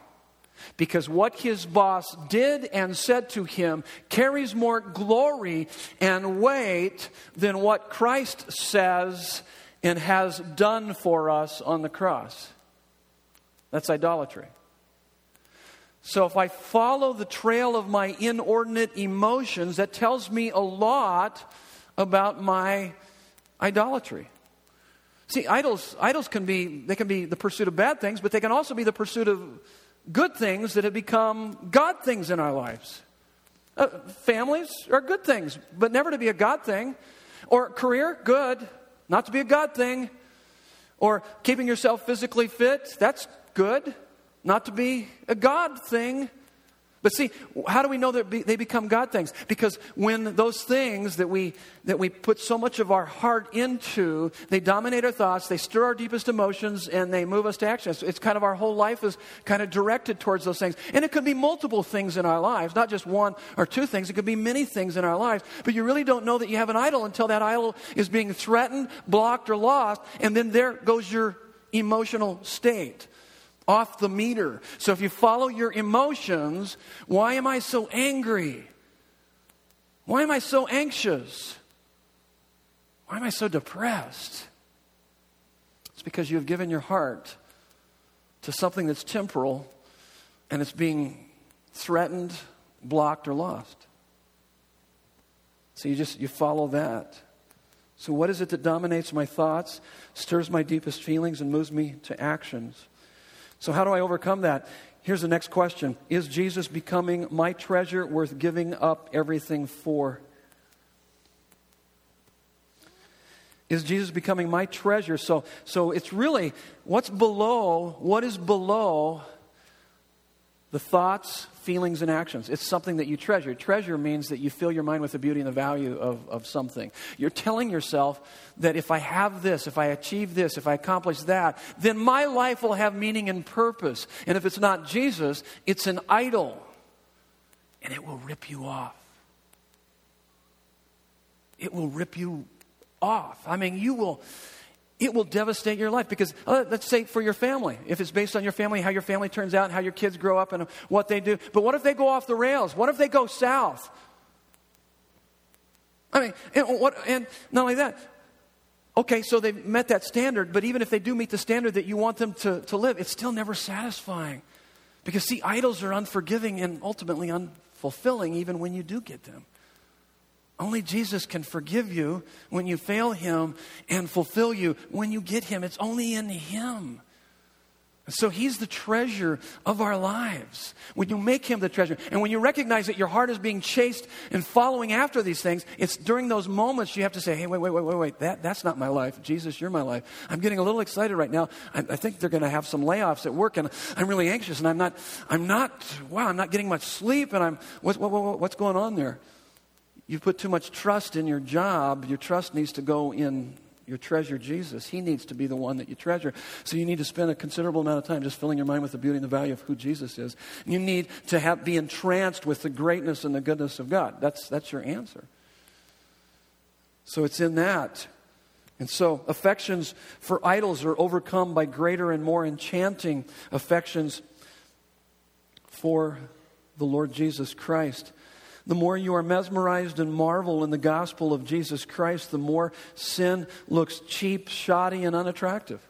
Because what his boss did and said to him carries more glory and weight than what Christ says and has done for us on the cross. That's idolatry. So if I follow the trail of my inordinate emotions, that tells me a lot about my idolatry. See, idols, idols can be, they can be the pursuit of bad things, but they can also be the pursuit of good things that have become God things in our lives. Uh, families are good things, but never to be a God thing. Or career, good, not to be a God thing. Or keeping yourself physically fit, that's good, not to be a God thing. But see, how do we know that they become God things? Because when those things that we, that we put so much of our heart into, they dominate our thoughts, they stir our deepest emotions, and they move us to action. It's, it's kind of our whole life is kind of directed towards those things. And it could be multiple things in our lives, not just one or two things. It could be many things in our lives. But you really don't know that you have an idol until that idol is being threatened, blocked, or lost. And then there goes your emotional state off the meter. So if you follow your emotions, why am I so angry? Why am I so anxious? Why am I so depressed? It's because you have given your heart to something that's temporal and it's being threatened, blocked, or lost. So you just you follow that. So what is it that dominates my thoughts, stirs my deepest feelings, and moves me to actions? So, how do I overcome that? Here's the next question Is Jesus becoming my treasure worth giving up everything for? Is Jesus becoming my treasure? So, so it's really what's below, what is below the thoughts, feelings, and actions. It's something that you treasure. Treasure means that you fill your mind with the beauty and the value of, of something. You're telling yourself that if I have this, if I achieve this, if I accomplish that, then my life will have meaning and purpose. And if it's not Jesus, it's an idol. And it will rip you off. It will rip you off. I mean, you will it will devastate your life because uh, let's say for your family if it's based on your family how your family turns out how your kids grow up and what they do. But what if they go off the rails? What if they go south? I mean and, what, and not only that okay so they've met that standard but even if they do meet the standard that you want them to, to live it's still never satisfying. Because see idols are unforgiving and ultimately unfulfilling even when you do get them only Jesus can forgive you when you fail Him and fulfill you when you get Him. It's only in Him. So He's the treasure of our lives. When you make Him the treasure, and when you recognize that your heart is being chased and following after these things, it's during those moments you have to say, hey, wait, wait, wait, wait, wait, that, that's not my life. Jesus, you're my life. I'm getting a little excited right now. I, I think they're going to have some layoffs at work, and I'm really anxious, and I'm not, I'm not, wow, I'm not getting much sleep, and I'm, what, what, what, what's going on there? You put too much trust in your job, your trust needs to go in your treasure, Jesus. He needs to be the one that you treasure. So you need to spend a considerable amount of time just filling your mind with the beauty and the value of who Jesus is. You need to have, be entranced with the greatness and the goodness of God. That's, that's your answer. So it's in that. And so affections for idols are overcome by greater and more enchanting affections for the Lord Jesus Christ. The more you are mesmerized and marvel in the gospel of Jesus Christ, the more sin looks cheap, shoddy, and unattractive.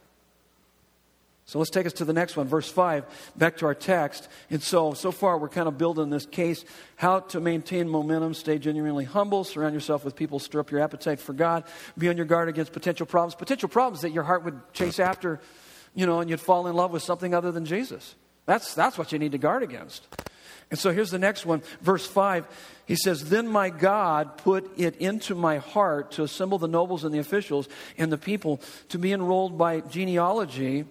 So let's take us to the next one, verse 5, back to our text. And so, so far, we're kind of building this case how to maintain momentum, stay genuinely humble, surround yourself with people, stir up your appetite for God, be on your guard against potential problems. Potential problems that your heart would chase after, you know, and you'd fall in love with something other than Jesus. That's, that's what you need to guard against. And so here's the next one, verse 5. He says, Then my God put it into my heart to assemble the nobles and the officials and the people to be enrolled by genealogy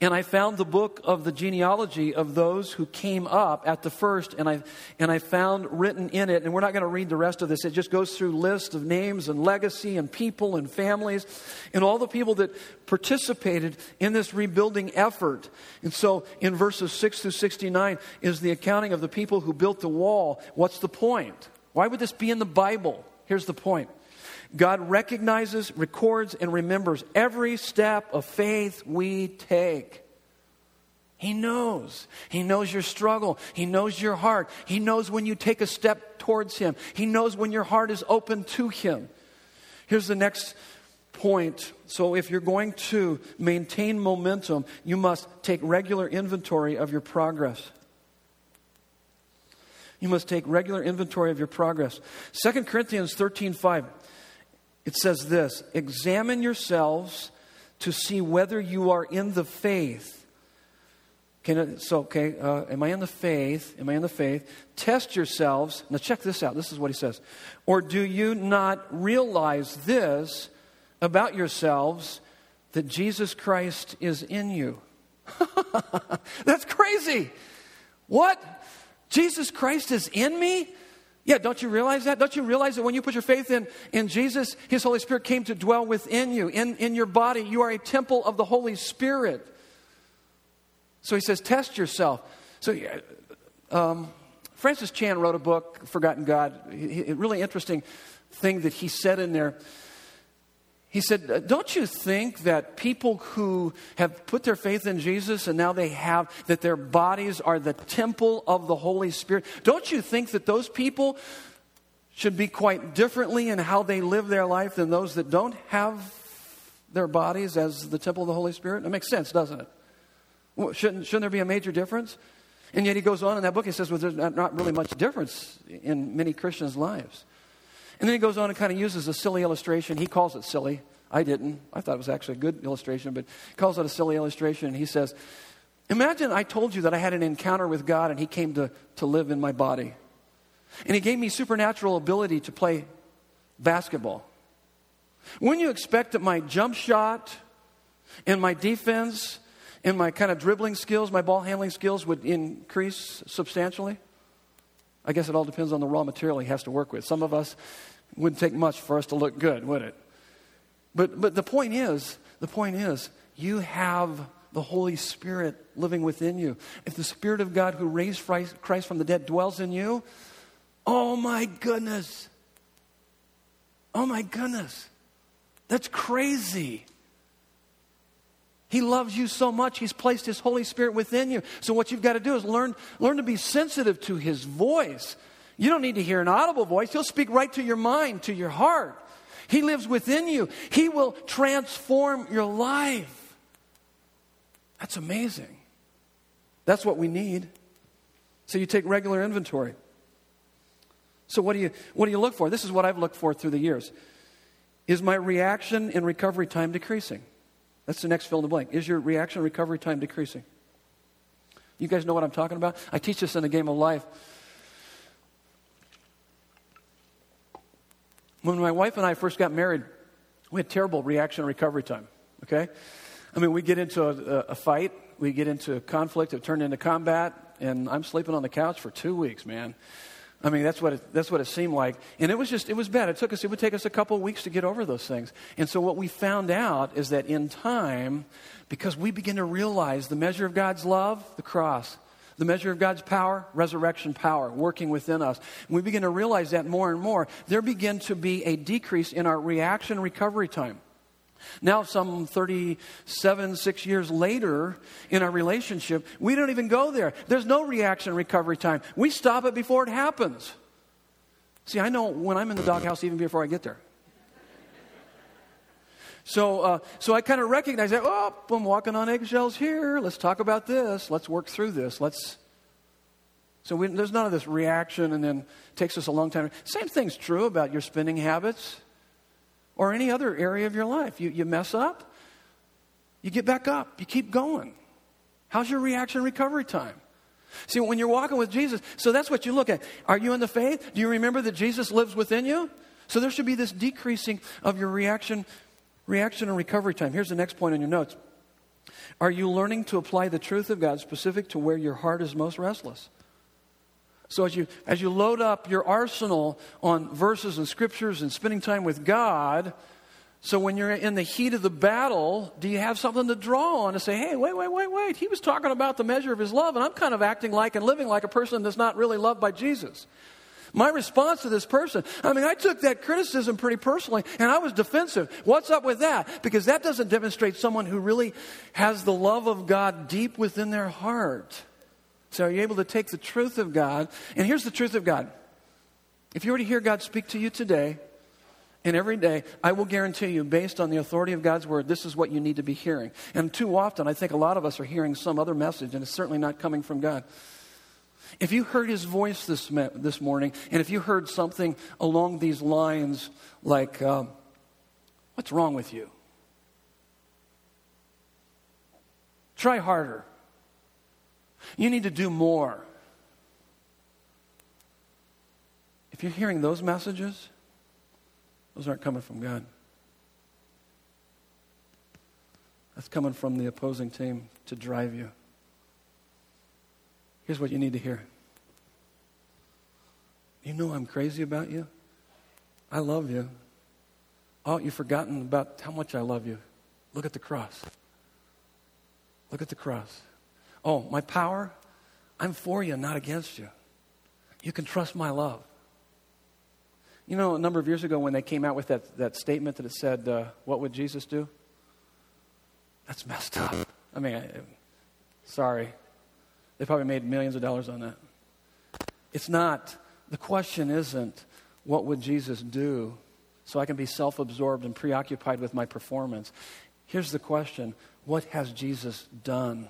and I found the book of the genealogy of those who came up at the first, and I, and I found written in it, and we're not going to read the rest of this, it just goes through lists of names and legacy and people and families and all the people that participated in this rebuilding effort. And so in verses 6 through 69 is the accounting of the people who built the wall. What's the point? Why would this be in the Bible? Here's the point God recognizes, records, and remembers every step of faith we take. He knows. He knows your struggle. He knows your heart. He knows when you take a step towards Him. He knows when your heart is open to Him. Here's the next point. So, if you're going to maintain momentum, you must take regular inventory of your progress. You must take regular inventory of your progress. 2 Corinthians 13 5, it says this Examine yourselves to see whether you are in the faith. Okay, so, okay, uh, am I in the faith? Am I in the faith? Test yourselves. Now, check this out. This is what he says. Or do you not realize this about yourselves that Jesus Christ is in you? That's crazy. What? Jesus Christ is in me? Yeah, don't you realize that? Don't you realize that when you put your faith in, in Jesus, His Holy Spirit came to dwell within you, in, in your body? You are a temple of the Holy Spirit. So he says, test yourself. So um, Francis Chan wrote a book, Forgotten God. A really interesting thing that he said in there. He said, uh, Don't you think that people who have put their faith in Jesus and now they have, that their bodies are the temple of the Holy Spirit, don't you think that those people should be quite differently in how they live their life than those that don't have their bodies as the temple of the Holy Spirit? It makes sense, doesn't it? Well, shouldn't, shouldn't there be a major difference? And yet he goes on in that book, he says, well, there's not, not really much difference in many Christians' lives. And then he goes on and kind of uses a silly illustration. He calls it silly. I didn't. I thought it was actually a good illustration, but he calls it a silly illustration. And he says, Imagine I told you that I had an encounter with God and he came to, to live in my body. And he gave me supernatural ability to play basketball. Wouldn't you expect that my jump shot and my defense and my kind of dribbling skills, my ball handling skills would increase substantially? I guess it all depends on the raw material he has to work with. Some of us wouldn't take much for us to look good, would it? But, but the point is, the point is, you have the Holy Spirit living within you. If the Spirit of God who raised Christ from the dead dwells in you, oh my goodness. Oh my goodness. That's crazy. He loves you so much, He's placed His Holy Spirit within you. So, what you've got to do is learn, learn to be sensitive to His voice. You don't need to hear an audible voice, He'll speak right to your mind, to your heart. He lives within you, He will transform your life. That's amazing. That's what we need. So, you take regular inventory. So, what do you, what do you look for? This is what I've looked for through the years. Is my reaction and recovery time decreasing? That's the next fill in the blank. Is your reaction recovery time decreasing? You guys know what I'm talking about? I teach this in the game of life. When my wife and I first got married, we had terrible reaction recovery time. Okay? I mean, we get into a, a fight, we get into conflict, it turned into combat, and I'm sleeping on the couch for two weeks, man. I mean, that's what it, that's what it seemed like. And it was just, it was bad. It took us, it would take us a couple of weeks to get over those things. And so what we found out is that in time, because we begin to realize the measure of God's love, the cross, the measure of God's power, resurrection power, working within us. And we begin to realize that more and more. There begin to be a decrease in our reaction recovery time. Now, some 37, six years later in our relationship, we don't even go there. There's no reaction recovery time. We stop it before it happens. See, I know when I'm in the doghouse even before I get there. So, uh, so I kind of recognize that, oh, I'm walking on eggshells here. Let's talk about this. Let's work through this. Let's. So we, there's none of this reaction and then takes us a long time. Same thing's true about your spending habits or any other area of your life. You, you mess up, you get back up, you keep going. How's your reaction recovery time? See, when you're walking with Jesus, so that's what you look at. Are you in the faith? Do you remember that Jesus lives within you? So there should be this decreasing of your reaction, reaction and recovery time. Here's the next point on your notes. Are you learning to apply the truth of God specific to where your heart is most restless? So as you, as you load up your arsenal on verses and scriptures and spending time with God, so when you're in the heat of the battle, do you have something to draw on to say, hey, wait, wait, wait, wait. He was talking about the measure of his love, and I'm kind of acting like and living like a person that's not really loved by Jesus. My response to this person, I mean, I took that criticism pretty personally and I was defensive. What's up with that? Because that doesn't demonstrate someone who really has the love of God deep within their heart. So are you able to take the truth of God? And here's the truth of God. If you were to hear God speak to you today, And every day, I will guarantee you, based on the authority of God's word, this is what you need to be hearing. And too often, I think a lot of us are hearing some other message, and it's certainly not coming from God. If you heard his voice this, this morning, and if you heard something along these lines like, um, What's wrong with you? Try harder. You need to do more. If you're hearing those messages, those aren't coming from God. That's coming from the opposing team to drive you. Here's what you need to hear. You know I'm crazy about you. I love you. Oh, you've forgotten about how much I love you. Look at the cross. Look at the cross. Oh, my power, I'm for you, not against you. You can trust my love. You know, a number of years ago when they came out with that, that statement that it said, uh, What would Jesus do? That's messed up. I mean, I, sorry. They probably made millions of dollars on that. It's not, the question isn't, What would Jesus do? So I can be self absorbed and preoccupied with my performance. Here's the question What has Jesus done?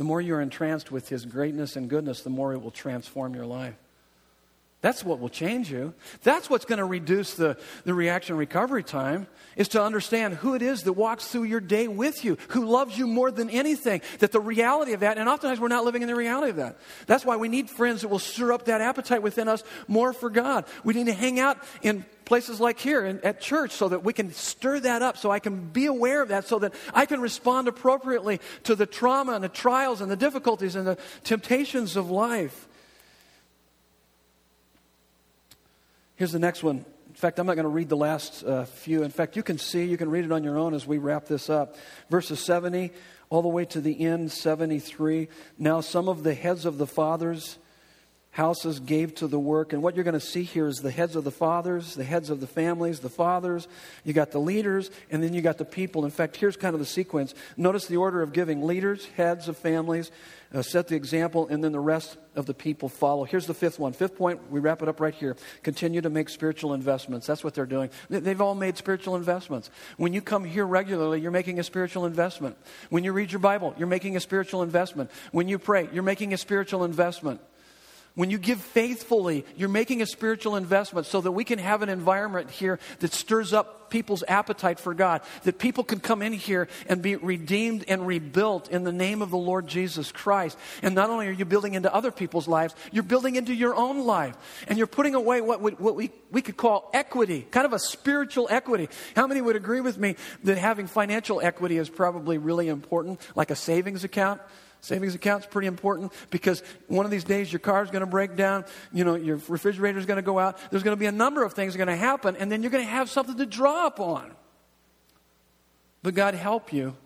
The more you're entranced with his greatness and goodness, the more it will transform your life. That's what will change you. That's what's going to reduce the, the reaction recovery time, is to understand who it is that walks through your day with you, who loves you more than anything. That the reality of that, and oftentimes we're not living in the reality of that. That's why we need friends that will stir up that appetite within us more for God. We need to hang out in places like here in, at church so that we can stir that up, so I can be aware of that, so that I can respond appropriately to the trauma and the trials and the difficulties and the temptations of life. Here's the next one. In fact, I'm not going to read the last uh, few. In fact, you can see, you can read it on your own as we wrap this up. Verses 70 all the way to the end, 73. Now, some of the heads of the fathers' houses gave to the work. And what you're going to see here is the heads of the fathers, the heads of the families, the fathers, you got the leaders, and then you got the people. In fact, here's kind of the sequence. Notice the order of giving leaders, heads of families, uh, set the example, and then the rest of the people follow. Here's the fifth one. Fifth point, we wrap it up right here. Continue to make spiritual investments. That's what they're doing. They've all made spiritual investments. When you come here regularly, you're making a spiritual investment. When you read your Bible, you're making a spiritual investment. When you pray, you're making a spiritual investment. When you give faithfully, you're making a spiritual investment so that we can have an environment here that stirs up people's appetite for God, that people can come in here and be redeemed and rebuilt in the name of the Lord Jesus Christ. And not only are you building into other people's lives, you're building into your own life. And you're putting away what, we, what we, we could call equity, kind of a spiritual equity. How many would agree with me that having financial equity is probably really important, like a savings account? Savings account's pretty important because one of these days your car's going to break down, you know, your refrigerator's going to go out. There's going to be a number of things going to happen, and then you're going to have something to draw upon. But God help you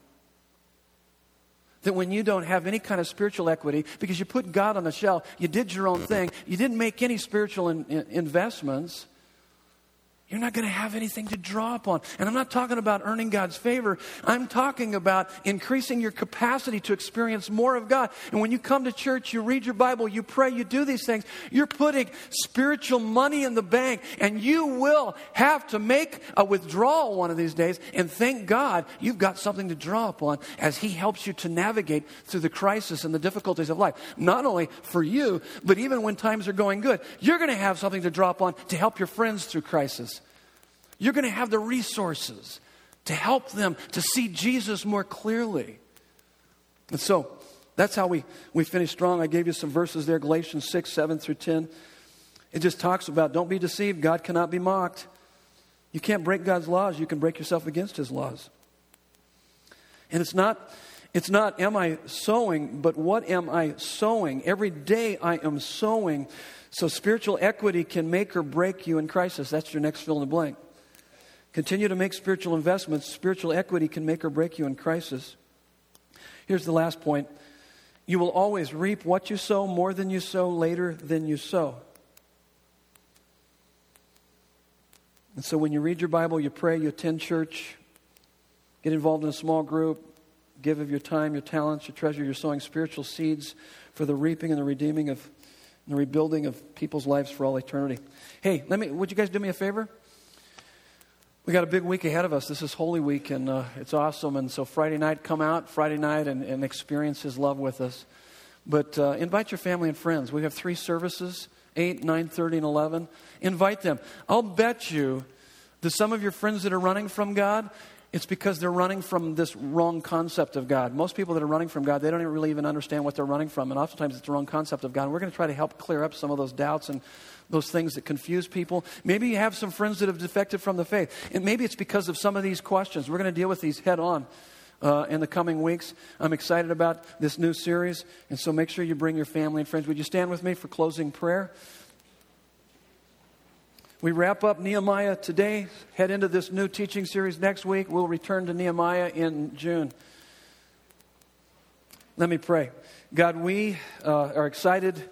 that when you don't have any kind of spiritual equity, because you put God on the shelf, you did your own thing, you didn't make any spiritual in, in, investments, you're not going to have anything to draw upon. And I'm not talking about earning God's favor. I'm talking about increasing your capacity to experience more of God. And when you come to church, you read your Bible, you pray, you do these things, you're putting spiritual money in the bank. And you will have to make a withdrawal one of these days. And thank God you've got something to draw upon as He helps you to navigate through the crisis and the difficulties of life. Not only for you, but even when times are going good, you're going to have something to draw upon to help your friends through crisis. You're going to have the resources to help them to see Jesus more clearly. And so that's how we, we finish strong. I gave you some verses there Galatians 6, 7 through 10. It just talks about don't be deceived, God cannot be mocked. You can't break God's laws, you can break yourself against his laws. And it's not it's not am I sowing, but what am I sowing? Every day I am sowing. So spiritual equity can make or break you in crisis. That's your next fill in the blank. Continue to make spiritual investments. Spiritual equity can make or break you in crisis. Here's the last point you will always reap what you sow more than you sow later than you sow. And so when you read your Bible, you pray, you attend church, get involved in a small group, give of your time, your talents, your treasure, you're sowing spiritual seeds for the reaping and the redeeming of the rebuilding of people's lives for all eternity. Hey, let me would you guys do me a favor? We got a big week ahead of us. This is Holy Week, and uh, it's awesome. And so Friday night, come out Friday night and, and experience His love with us. But uh, invite your family and friends. We have three services: eight, nine thirty, and eleven. Invite them. I'll bet you that some of your friends that are running from God, it's because they're running from this wrong concept of God. Most people that are running from God, they don't even really even understand what they're running from, and oftentimes it's the wrong concept of God. And we're going to try to help clear up some of those doubts and those things that confuse people. Maybe you have some friends that have defected from the faith. And maybe it's because of some of these questions. We're going to deal with these head on. Uh, in the coming weeks. I'm excited about this new series, and so make sure you bring your family and friends. Would you stand with me for closing prayer? We wrap up Nehemiah today, head into this new teaching series next week. We'll return to Nehemiah in June. Let me pray. God, we uh, are excited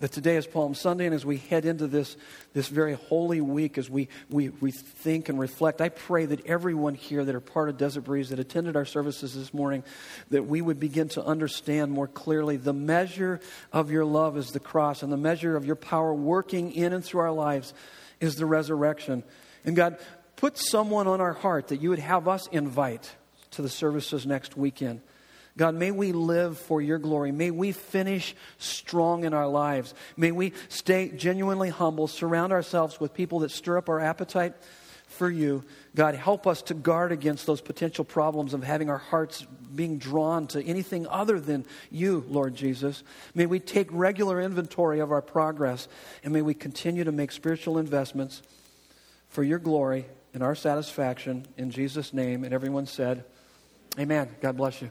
that today is Palm Sunday, and as we head into this, this very holy week, as we, we, we think and reflect, I pray that everyone here that are part of Desert Breeze, that attended our services this morning, that we would begin to understand more clearly the measure of your love is the cross, and the measure of your power working in and through our lives is the resurrection. And God, put someone on our heart that you would have us invite to the services next weekend. God, may we live for your glory. May we finish strong in our lives. May we stay genuinely humble, surround ourselves with people that stir up our appetite for you. God, help us to guard against those potential problems of having our hearts being drawn to anything other than you, Lord Jesus. May we take regular inventory of our progress, and may we continue to make spiritual investments for your glory and our satisfaction. In Jesus' name. And everyone said, Amen. God bless you.